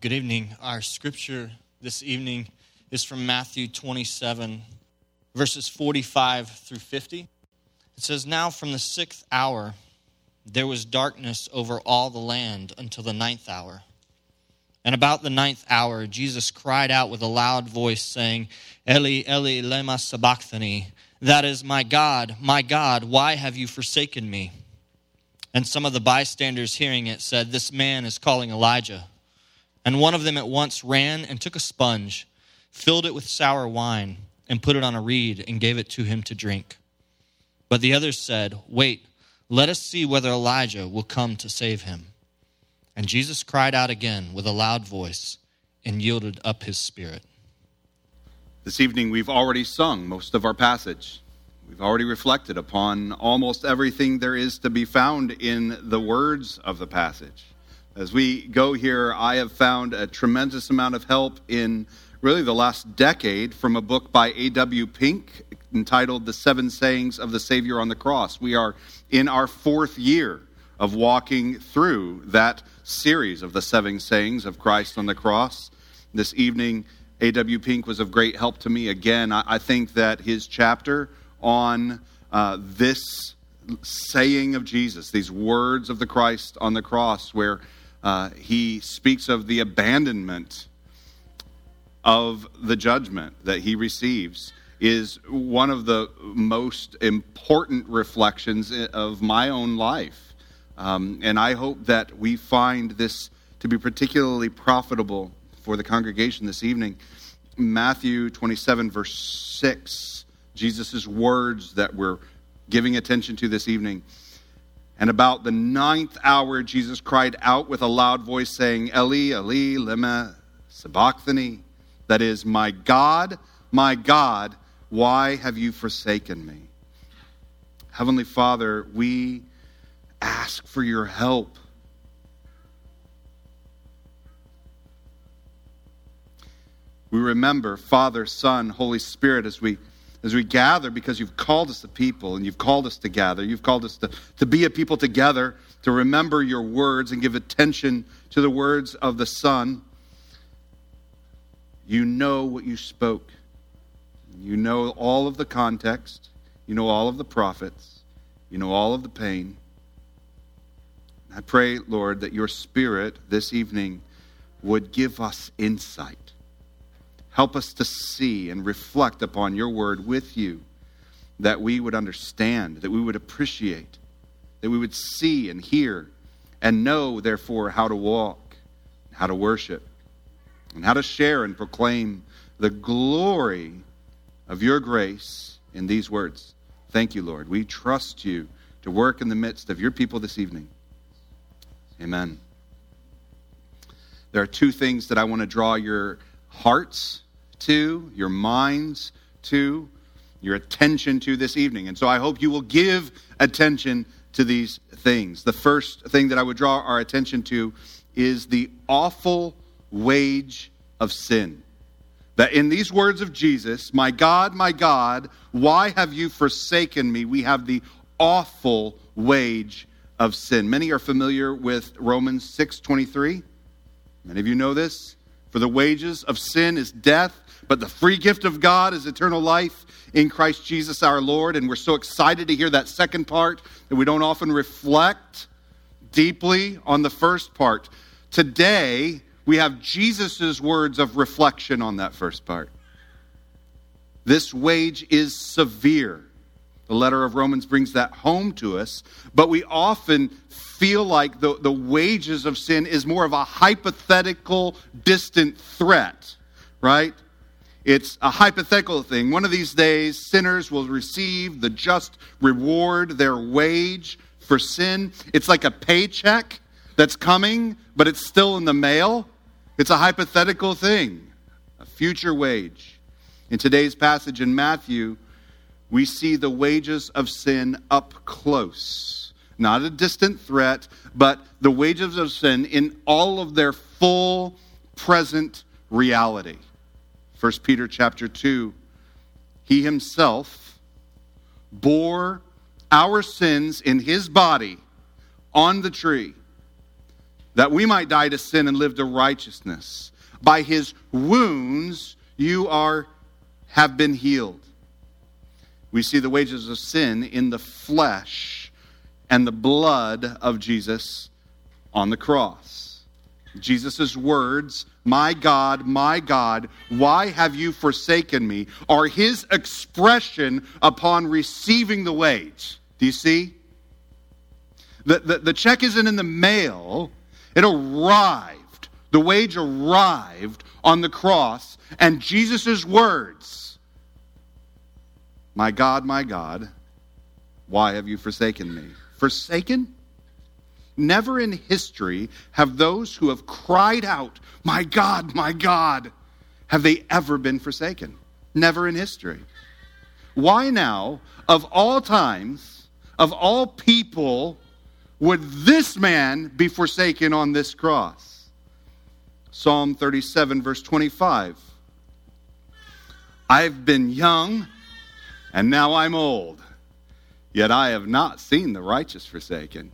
Good evening. Our scripture this evening is from Matthew 27, verses 45 through 50. It says, Now from the sixth hour there was darkness over all the land until the ninth hour. And about the ninth hour, Jesus cried out with a loud voice, saying, Eli, Eli, lema sabachthani. That is, My God, my God, why have you forsaken me? And some of the bystanders hearing it said, This man is calling Elijah. And one of them at once ran and took a sponge, filled it with sour wine, and put it on a reed, and gave it to him to drink. But the others said, Wait, let us see whether Elijah will come to save him. And Jesus cried out again with a loud voice and yielded up his spirit. This evening, we've already sung most of our passage. We've already reflected upon almost everything there is to be found in the words of the passage. As we go here, I have found a tremendous amount of help in really the last decade from a book by A.W. Pink entitled The Seven Sayings of the Savior on the Cross. We are in our fourth year of walking through that series of the seven sayings of Christ on the cross. This evening, A.W. Pink was of great help to me. Again, I, think that his chapter on uh, this saying of Jesus, these words of the Christ on the cross, where uh, he speaks of the abandonment of the judgment that he receives is one of the most important reflections of my own life. Um, and I hope that we find this to be particularly profitable for the congregation this evening. Matthew 27, verse 6, Jesus' words that we're giving attention to this evening. And about the ninth hour, Jesus cried out with a loud voice, saying, Eli, Eli, lema sabachthani. That is, My God, my God, why have you forsaken me? Heavenly Father, we ask for your help. We remember Father, Son, Holy Spirit as we as we gather because you've called us to people and you've called us to gather. You've called us to, to be a people together, to remember your words and give attention to the words of the Son. You know what you spoke. You know all of the context. You know all of the prophets. You know all of the pain. I pray, Lord, that your Spirit this evening would give us insight Help us to see and reflect upon your word with you, that we would understand, that we would appreciate, that we would see and hear and know, therefore, how to walk, how to worship, and how to share and proclaim the glory of your grace in these words. Thank you, Lord. We trust you to work in the midst of your people this evening. Amen. There are two things that I want to draw your hearts to, your minds to, your attention to this evening. And so I hope you will give attention to these things. The first thing that I would draw our attention to is the awful wage of sin. That in these words of Jesus, My God, my God, why have you forsaken me? We have the awful wage of sin. Many are familiar with Romans 6:23. Many of you know this. For the wages of sin is death, but the free gift of God is eternal life in Christ Jesus our Lord. And we're so excited to hear that second part that we don't often reflect deeply on the first part. Today, we have Jesus' words of reflection on that first part. This wage is severe. The letter of Romans brings that home to us, but we often feel like the, the wages of sin is more of a hypothetical, distant threat, right? It's a hypothetical thing. One of these days, sinners will receive the just reward, their wage for sin. It's like a paycheck that's coming, but it's still in the mail. It's a hypothetical thing, a future wage. In today's passage in Matthew, we see the wages of sin up close. Not a distant threat, but the wages of sin in all of their full present reality. 1 Peter chapter 2. He himself bore our sins in his body on the tree, that we might die to sin and live to righteousness. By his wounds you are have been healed. We see the wages of sin in the flesh and the blood of Jesus on the cross. Jesus' words, My God, my God, why have you forsaken me, are his expression upon receiving the wage. Do you see? The, the, the check isn't in the mail, it arrived. The wage arrived on the cross, and Jesus' words, My God, my God, why have you forsaken me? Forsaken? Never in history have those who have cried out, My God, my God, have they ever been forsaken. Never in history. Why now, of all times, of all people, would this man be forsaken on this cross? Psalm 37, verse 25. I've been young, and now I'm old, yet I have not seen the righteous forsaken.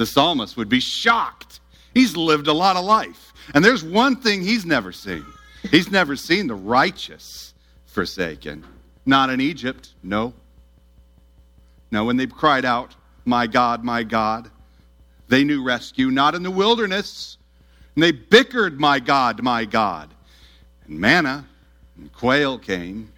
The psalmist would be shocked. He's lived a lot of life. And there's one thing he's never seen he's never seen the righteous forsaken. Not in Egypt, no. No, when they cried out, my God, my God. They knew rescue, not in the wilderness. And they bickered, My God, my God. And manna and quail came,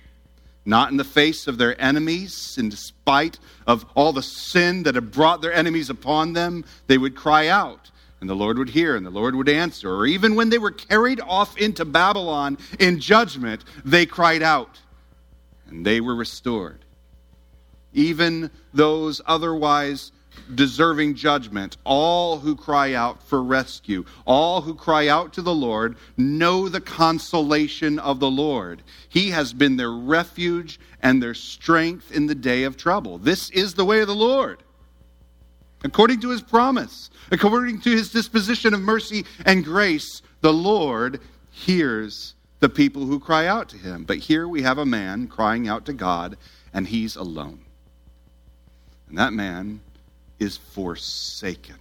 not in the face of their enemies, in despite of all the sin that had brought their enemies upon them, they would cry out. And the Lord would hear, and the Lord would answer. Or even when they were carried off into Babylon in judgment, they cried out, and they were restored even those otherwise deserving judgment, all who cry out for rescue, all who cry out to the Lord, know the consolation of the Lord. He has been their refuge and their strength in the day of trouble. This is the way of the Lord. According to his promise, according to his disposition of mercy and grace, the Lord hears the people who cry out to him. But here we have a man crying out to God, and he's alone. And that man is forsaken.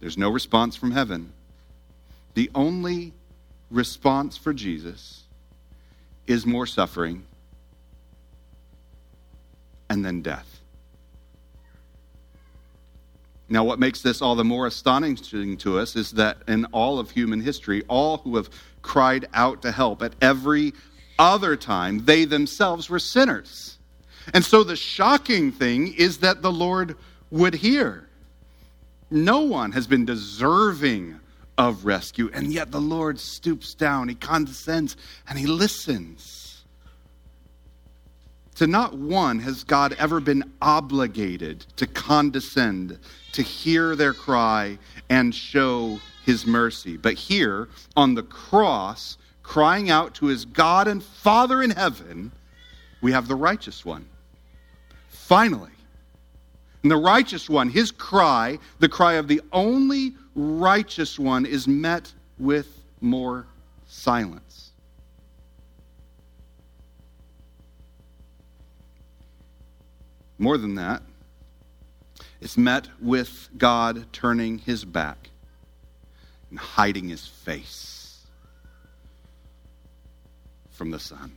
There's no response from heaven. The only response for Jesus is more suffering and then death. Now, what makes this all the more astonishing to us is that in all of human history, all who have cried out to help at every other time, they themselves were sinners. And so the shocking thing is that the Lord would hear. No one has been deserving of rescue, and yet the Lord stoops down, he condescends, and he listens. To not one has God ever been obligated to condescend, to hear their cry, and show his mercy. But here on the cross, crying out to his God and Father in heaven, we have the righteous one. Finally, and the righteous one, his cry, the cry of the only righteous one, is met with more silence. More than that, it's met with God turning his back and hiding his face from the Son.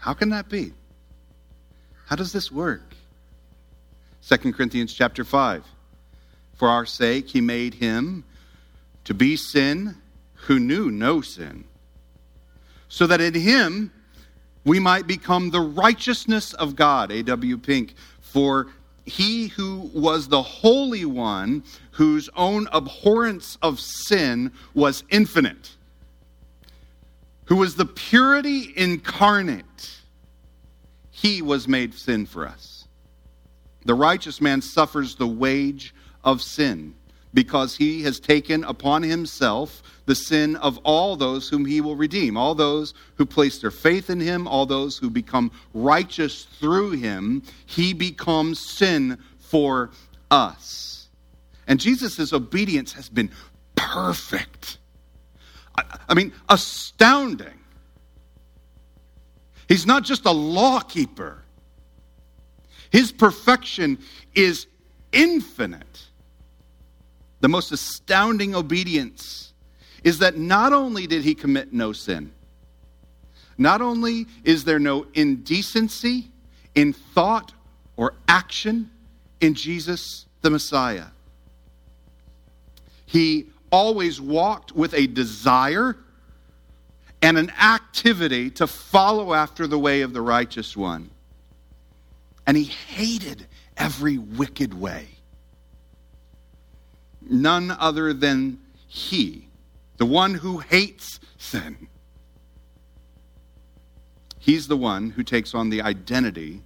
How can that be? How does this work? 2 Corinthians chapter 5. For our sake he made him to be sin who knew no sin, so that in him we might become the righteousness of God. A.W. Pink. For he who was the Holy One, whose own abhorrence of sin was infinite, who was the purity incarnate he was made sin for us. The righteous man suffers the wage of sin because he has taken upon himself the sin of all those whom he will redeem, all those who place their faith in him, all those who become righteous through him. He becomes sin for us. And Jesus' obedience has been perfect. I, I mean, astounding. He's not just a law keeper, his perfection is infinite. the most astounding obedience is that not only did he commit no sin, not only is there no indecency in thought or action in Jesus the Messiah, he always walked with a desire and an activity to follow after the way of the righteous one. And he hated every wicked way. None other than he, the one who hates sin. He's the one who takes on the identity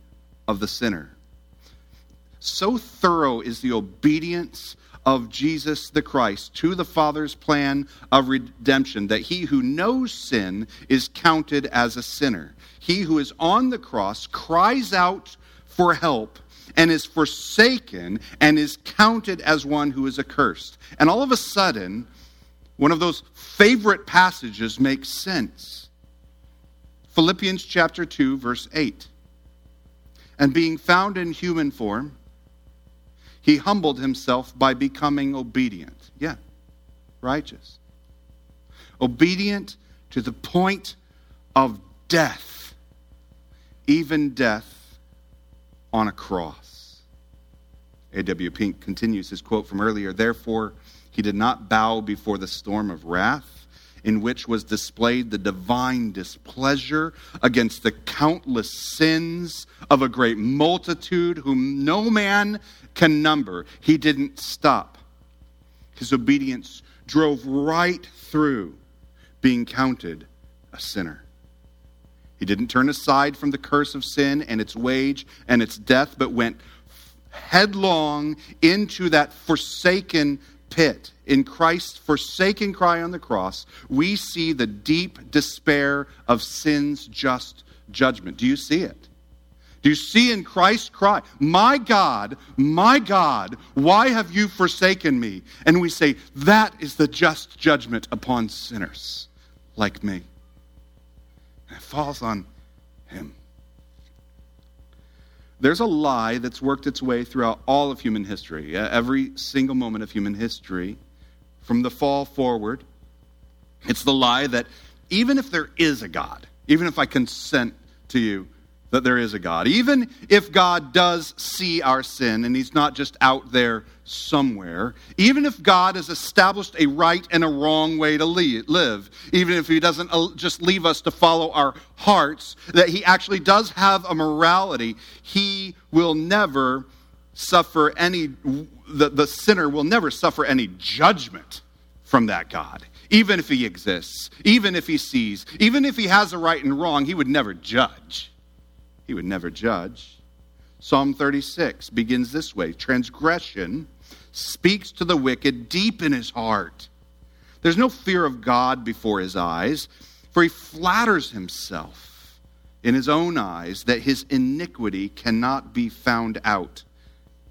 of the sinner. So thorough is the obedience of Jesus the Christ to the Father's plan of redemption that he who knows sin is counted as a sinner. He who is on the cross cries out for help and is forsaken and is counted as one who is accursed. And all of a sudden, one of those favorite passages makes sense. Philippians chapter 2, verse 8. And being found in human form, he humbled himself by becoming obedient. Yeah, righteous. Obedient to the point of death, even death on a cross. A.W. Pink continues his quote from earlier Therefore, he did not bow before the storm of wrath in which was displayed the divine displeasure against the countless sins of a great multitude whom no man can number. He didn't stop. His obedience drove right through being counted a sinner. He didn't turn aside from the curse of sin and its wage and its death, but went headlong into that forsaken pit, in Christ's forsaken cry on the cross, we see the deep despair of sin's just judgment. Do you see it? Do you see in Christ's cry, My God, my God, why have you forsaken me? And we say, That is the just judgment upon sinners like me. And it falls on him. There's a lie that's worked its way throughout all of human history, uh, every single moment of human history, from the fall forward. It's the lie that even if there is a God, even if I consent to you that there is a God. Even if God does see our sin and He's not just out there somewhere, even if God has established a right and a wrong way to live, even if He doesn't uh, just leave us to follow our hearts, that He actually does have a morality, He will never suffer any, the, the sinner will never suffer any judgment from that God. Even if he exists, even if he sees, even if he has a right and wrong, he would never judge. He would never judge. Psalm 36 begins this way Transgression speaks to the wicked deep in his heart. There's no fear of God before his eyes, for he flatters himself in his own eyes that his iniquity cannot be found out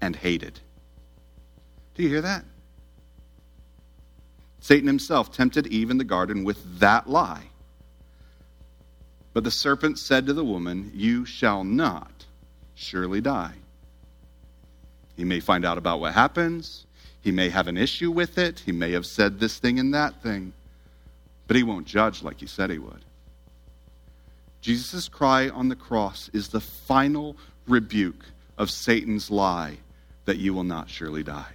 and hated. Do you hear that? Satan himself tempted Eve in the garden with that lie. But the serpent said to the woman, You shall not surely die. He may find out about what happens. He may have an issue with it. He may have said this thing and that thing. But he won't judge like he said he would. Jesus' cry on the cross is the final rebuke of Satan's lie that you will not surely die.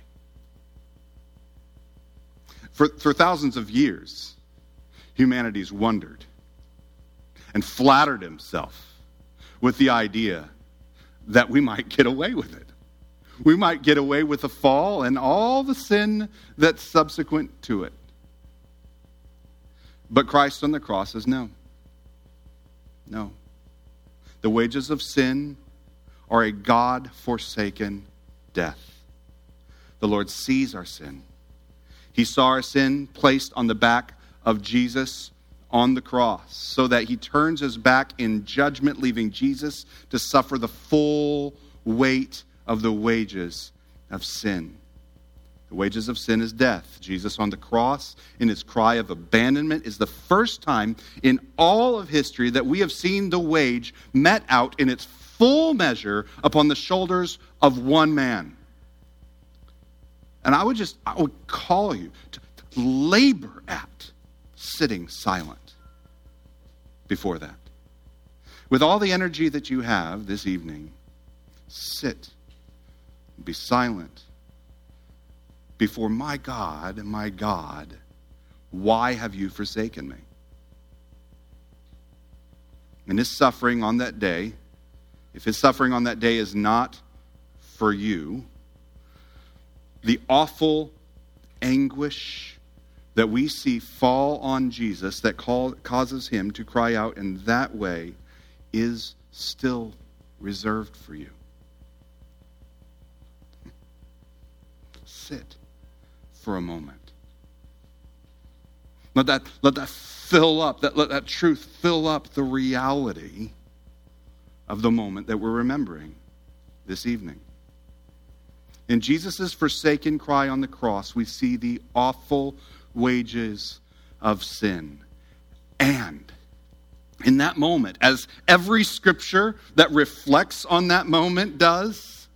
For, for thousands of years, humanity's wondered and flattered himself with the idea that we might get away with it. We might get away with the fall and all the sin that's subsequent to it. But Christ on the cross says, no. No. The wages of sin are a God forsaken death. The Lord sees our sin. He saw our sin placed on the back of Jesus on the cross so that he turns his back in judgment, leaving Jesus to suffer the full weight of the wages of sin. The wages of sin is death. Jesus on the cross, in his cry of abandonment, is the first time in all of history that we have seen the wage met out in its full measure upon the shoulders of one man. And I would just, I would call you to, to labor at sitting silent before that. With all the energy that you have this evening, sit, be silent before my God, my God, why have you forsaken me? And his suffering on that day, if his suffering on that day is not for you, the awful anguish that we see fall on Jesus that call, causes him to cry out in that way is still reserved for you. Sit for a moment. Let that, let that fill up, that, let that truth fill up the reality of the moment that we're remembering this evening. In Jesus' forsaken cry on the cross, we see the awful wages of sin. And in that moment, as every scripture that reflects on that moment does,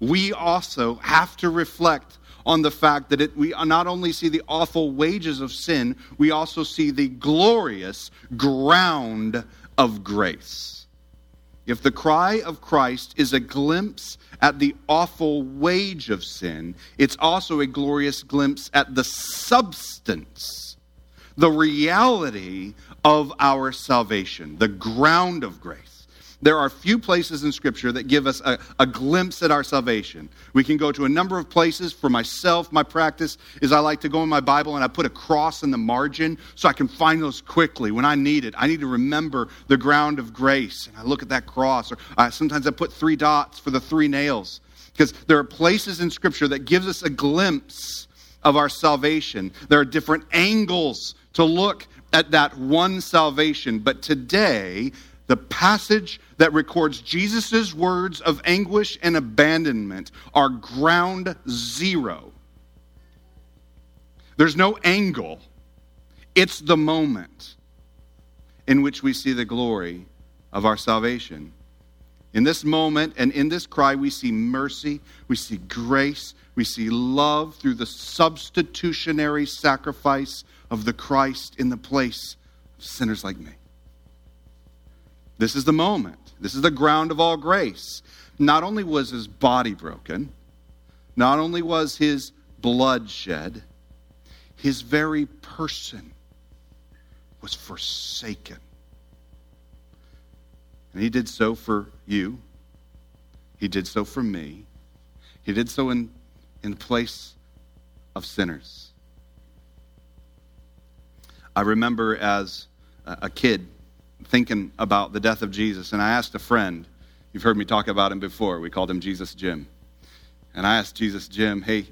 we also have to reflect on the fact that it, we not only see the awful wages of sin, we also see the glorious ground of grace. If the cry of Christ is a glimpse at the awful wage of sin, it's also a glorious glimpse at the substance, the reality of our salvation, the ground of grace. There are few places in Scripture that give us a, a, glimpse at our salvation. We can go to a number of places. For myself, my practice is I like to go in my Bible and I put a cross in the margin so I can find those quickly when I need it. I need to remember the ground of grace. And I look at that cross. Or I, sometimes I put three dots for the three nails. Because there are places in Scripture that gives us a glimpse of our salvation. There are different angles to look at that one salvation. But today, the passage that records Jesus' words of anguish and abandonment are ground zero. There's no angle, it's the moment in which we see the glory of our salvation. In this moment and in this cry, we see mercy, we see grace, we see love through the substitutionary sacrifice of the Christ in the place of sinners like me. This is the moment. This is the ground of all grace. Not only was his body broken, not only was his blood shed, his very person was forsaken. And he did so for you. He did so for me. He did so in, in place of sinners. I remember as a kid thinking about the death of Jesus, and I asked a friend, you've heard me talk about him before, we called him Jesus Jim. And I asked Jesus Jim, hey,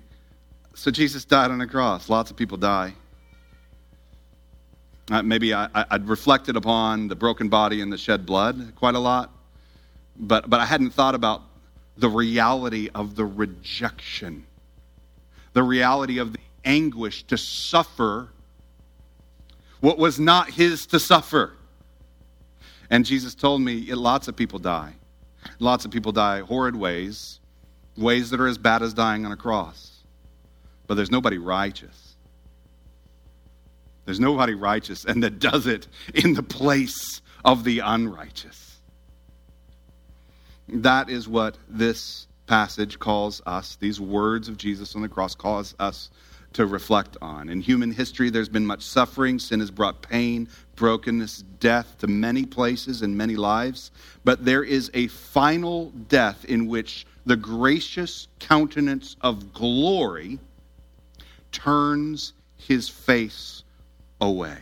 so Jesus died on a cross. Lots of people die. Uh, maybe I, would reflected upon the broken body and the shed blood quite a lot, but, but I hadn't thought about the reality of the rejection, the reality of the anguish to suffer what was not his to suffer. And Jesus told me lots of people die. Lots of people die horrid ways, ways that are as bad as dying on a cross. But there's nobody righteous. There's nobody righteous and that does it in the place of the unrighteous. That is what this passage calls us, these words of Jesus on the cross calls us to reflect on. In human history, there's been much suffering. Sin has brought pain, brokenness, death to many places and many lives. But there is a final death in which the gracious countenance of glory turns his face away.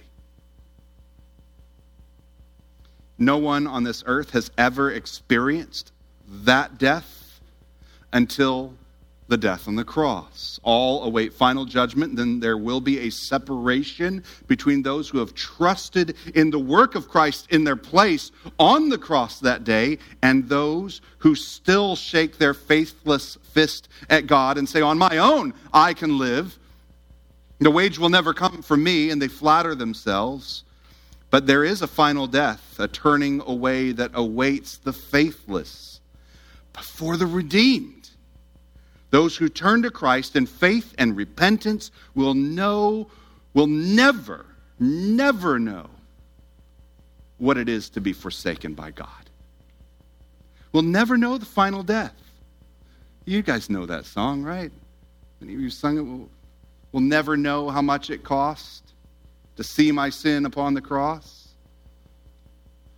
No one on this earth has ever experienced that death until the death on the cross. All await final judgment. Then there will be a separation between those who have trusted in the work of Christ in their place on the cross that day and those who still shake their faithless fist at God and say, On my own, I can live. The wage will never come for me, and they flatter themselves. But there is a final death, a turning away that awaits the faithless. before the redeemed, Those who turn to Christ in faith and repentance will know, will never, never know what it is to be forsaken by God. We'll never know the final death. You guys know that song, right? Many of you sung it. We'll, we'll never know how much it cost to see my sin upon the cross.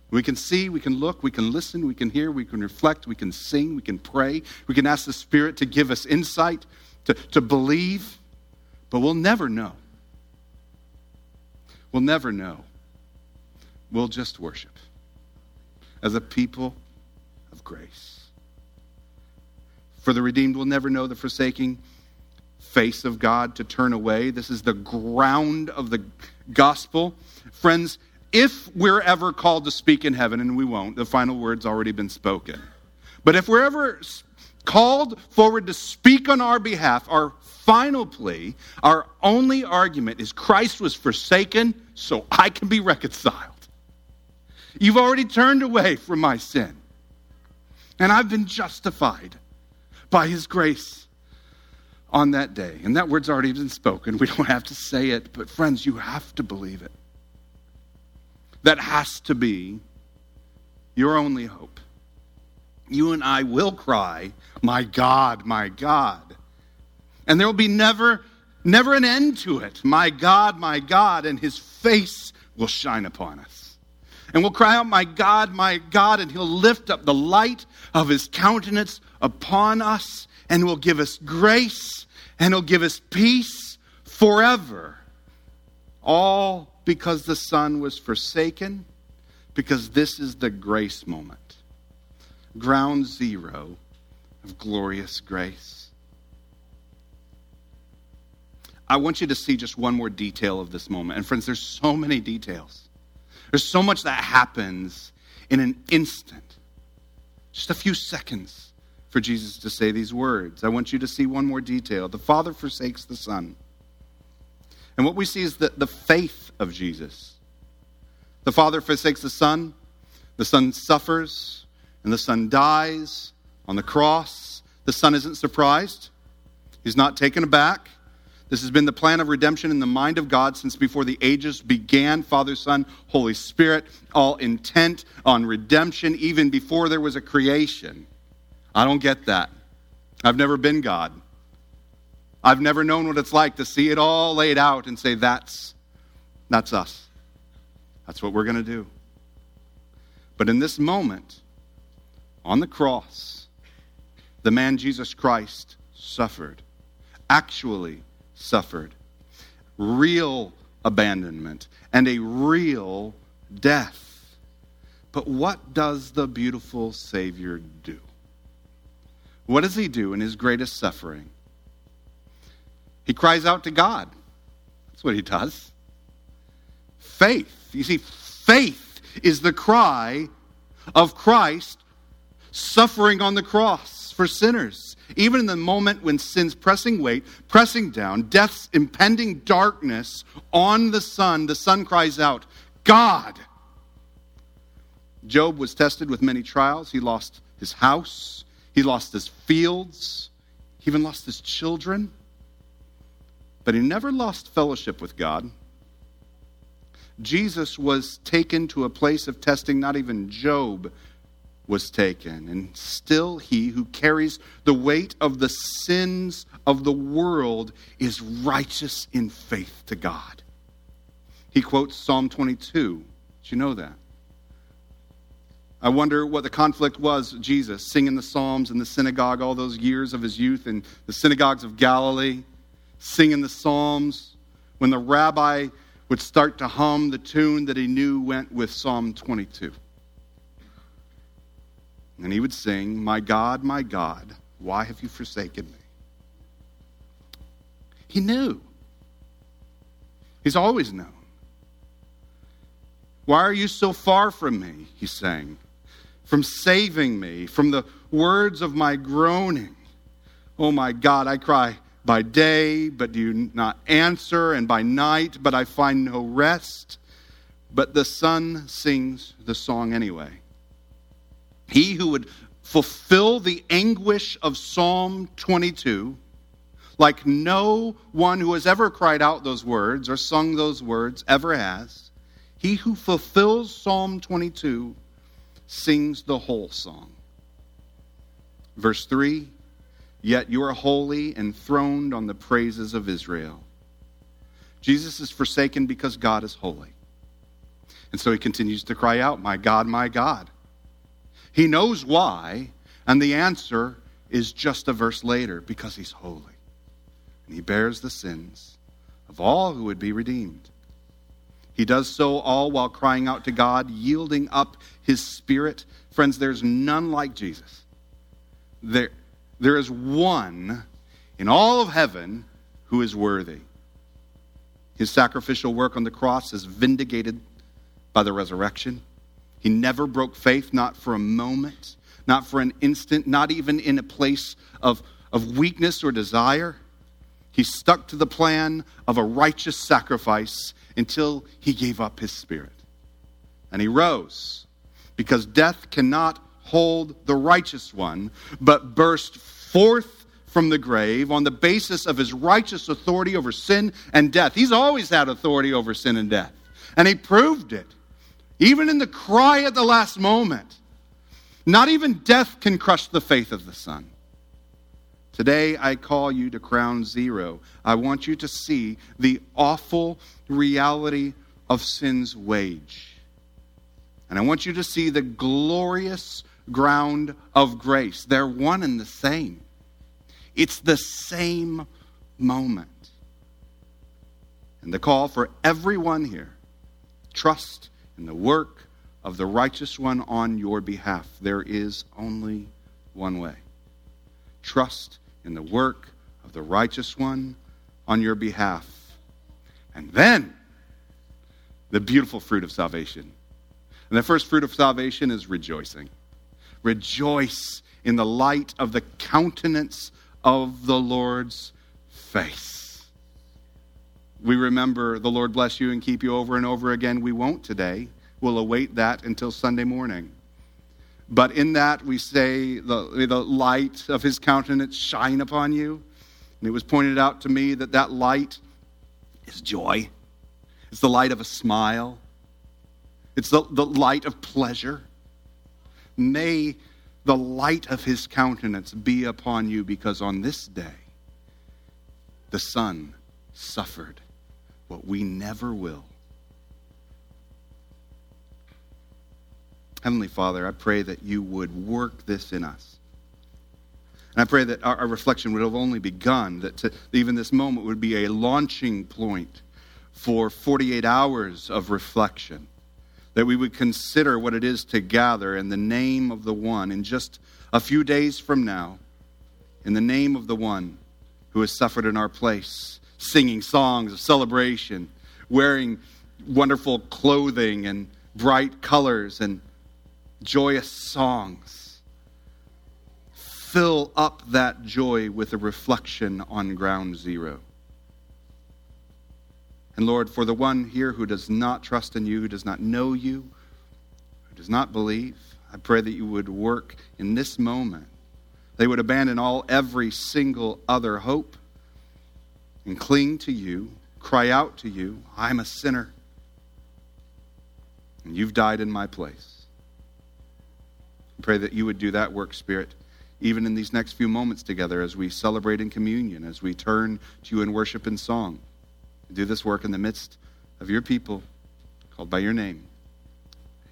We can see, we can look, we can listen, we can hear, we can reflect, we can sing, we can pray, we can ask the Spirit to give us insight, to, to believe, but we'll never know. We'll never know. We'll just worship as a people of grace. For the redeemed will never know the forsaking face of God to turn away. This is the ground of the gospel. Friends, if we're ever called to speak in heaven, and we won't, the final word's already been spoken. But if we're ever called forward to speak on our behalf, our final plea, our only argument is Christ was forsaken so I can be reconciled. You've already turned away from my sin, and I've been justified by his grace on that day. And that word's already been spoken. We don't have to say it, but friends, you have to believe it. That has to be your only hope. You and I will cry, My God, my God. And there will be never, never an end to it. My God, my God, and his face will shine upon us. And we'll cry out, My God, my God, and he'll lift up the light of his countenance upon us and will give us grace and he'll give us peace forever. All because the Son was forsaken, because this is the grace moment. Ground zero of glorious grace. I want you to see just one more detail of this moment. And friends, there's so many details. There's so much that happens in an instant, just a few seconds for Jesus to say these words. I want you to see one more detail. The Father forsakes the Son. And what we see is the, the faith of Jesus. The Father forsakes the Son, the Son suffers, and the Son dies on the cross. The Son isn't surprised, He's not taken aback. This has been the plan of redemption in the mind of God since before the ages began. Father, Son, Holy Spirit, all intent on redemption, even before there was a creation. I don't get that. I've never been God. I've never known what it's like to see it all laid out and say, that's, that's us. That's what we're going to do. But in this moment, on the cross, the man Jesus Christ suffered, actually suffered, real abandonment, and a real death. But what does the beautiful Savior do? What does he do in his greatest suffering? He cries out to God. That's what he does. Faith. You see, faith is the cry of Christ suffering on the cross for sinners. Even in the moment when sin's pressing weight, pressing down, death's impending darkness on the Son, the Son cries out, God. Job was tested with many trials. He lost his house, he lost his fields, he even lost his children. But he never lost fellowship with God. Jesus was taken to a place of testing not even Job was taken. And still, he who carries the weight of the sins of the world is righteous in faith to God. He quotes Psalm 22. Did you know that? I wonder what the conflict was, Jesus singing the Psalms in the synagogue all those years of his youth in the synagogues of Galilee, singing the Psalms, when the rabbi would start to hum the tune that he knew went with Psalm 22. And he would sing, My God, my God, why have you forsaken me? He knew. He's always known. Why are you so far from me? He sang from saving me, from the words of my groaning. Oh my God, I cry by day, but do not answer, and by night, but I find no rest. But the Son sings the song anyway. He who would fulfill the anguish of Psalm 22 like no one who has ever cried out those words or sung those words ever has. He who fulfills Psalm 22 sings the whole song. Verse 3 Yet you are holy, enthroned on the praises of Israel. Jesus is forsaken because God is holy. And so he continues to cry out, My God, my God. He knows why, and the answer is just a verse later because he's holy. And he bears the sins of all who would be redeemed. He does so all while crying out to God, yielding up his spirit. Friends, there's none like Jesus. There, there is one in all of heaven who is worthy. His sacrificial work on the cross is vindicated by the resurrection. He never broke faith, not for a moment, not for an instant, not even in a place of, of weakness or desire. He stuck to the plan of a righteous sacrifice until he gave up his spirit. And he rose because death cannot hold the righteous one, but burst forth from the grave on the basis of his righteous authority over sin and death. He's always had authority over sin and death, and he proved it, even in the cry at the last moment. Not even death can crush the faith of the Son. Today, I call you to ground zero. I want you to see the awful reality of sin's wage. And I want you to see the glorious ground of grace. They're one and the same. It's the same moment. And the call for everyone here trust in the work of the righteous one on your behalf. There is only one way. Trust in the work of the righteous one on your behalf. And then the beautiful fruit of salvation. And the first fruit of salvation is rejoicing. Rejoice in the light of the countenance of the Lord's face. We remember the Lord bless you and keep you over and over again. We won't today. We'll await that until Sunday morning. But in that we say the, the light of his countenance shine upon you. And it was pointed out to me that that light is joy. It's the light of a smile. It's the, the light of pleasure. May the light of his countenance be upon you because on this day the Son suffered what we never will. Heavenly Father, I pray that you would work this in us. And I pray that our, our reflection would have only begun, that to, even this moment would be a launching point for 48 hours of reflection that we would consider what it is to gather in the name of the one in just a few days from now, in the name of the one who has suffered in our place, singing songs of celebration, wearing wonderful clothing and bright colors and joyous songs. Fill up that joy with a reflection on ground zero. And Lord, for the one here who does not trust in you, who does not know you, who does not believe, I pray that you would work in this moment. They would abandon all, every single other hope and cling to you, cry out to you, I'm a sinner, and you've died in my place. I pray that you would do that work, Spirit, even in these next few moments together as we celebrate in communion, as we turn to you in worship and song do this work in the midst of your people called by your name.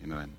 Amen.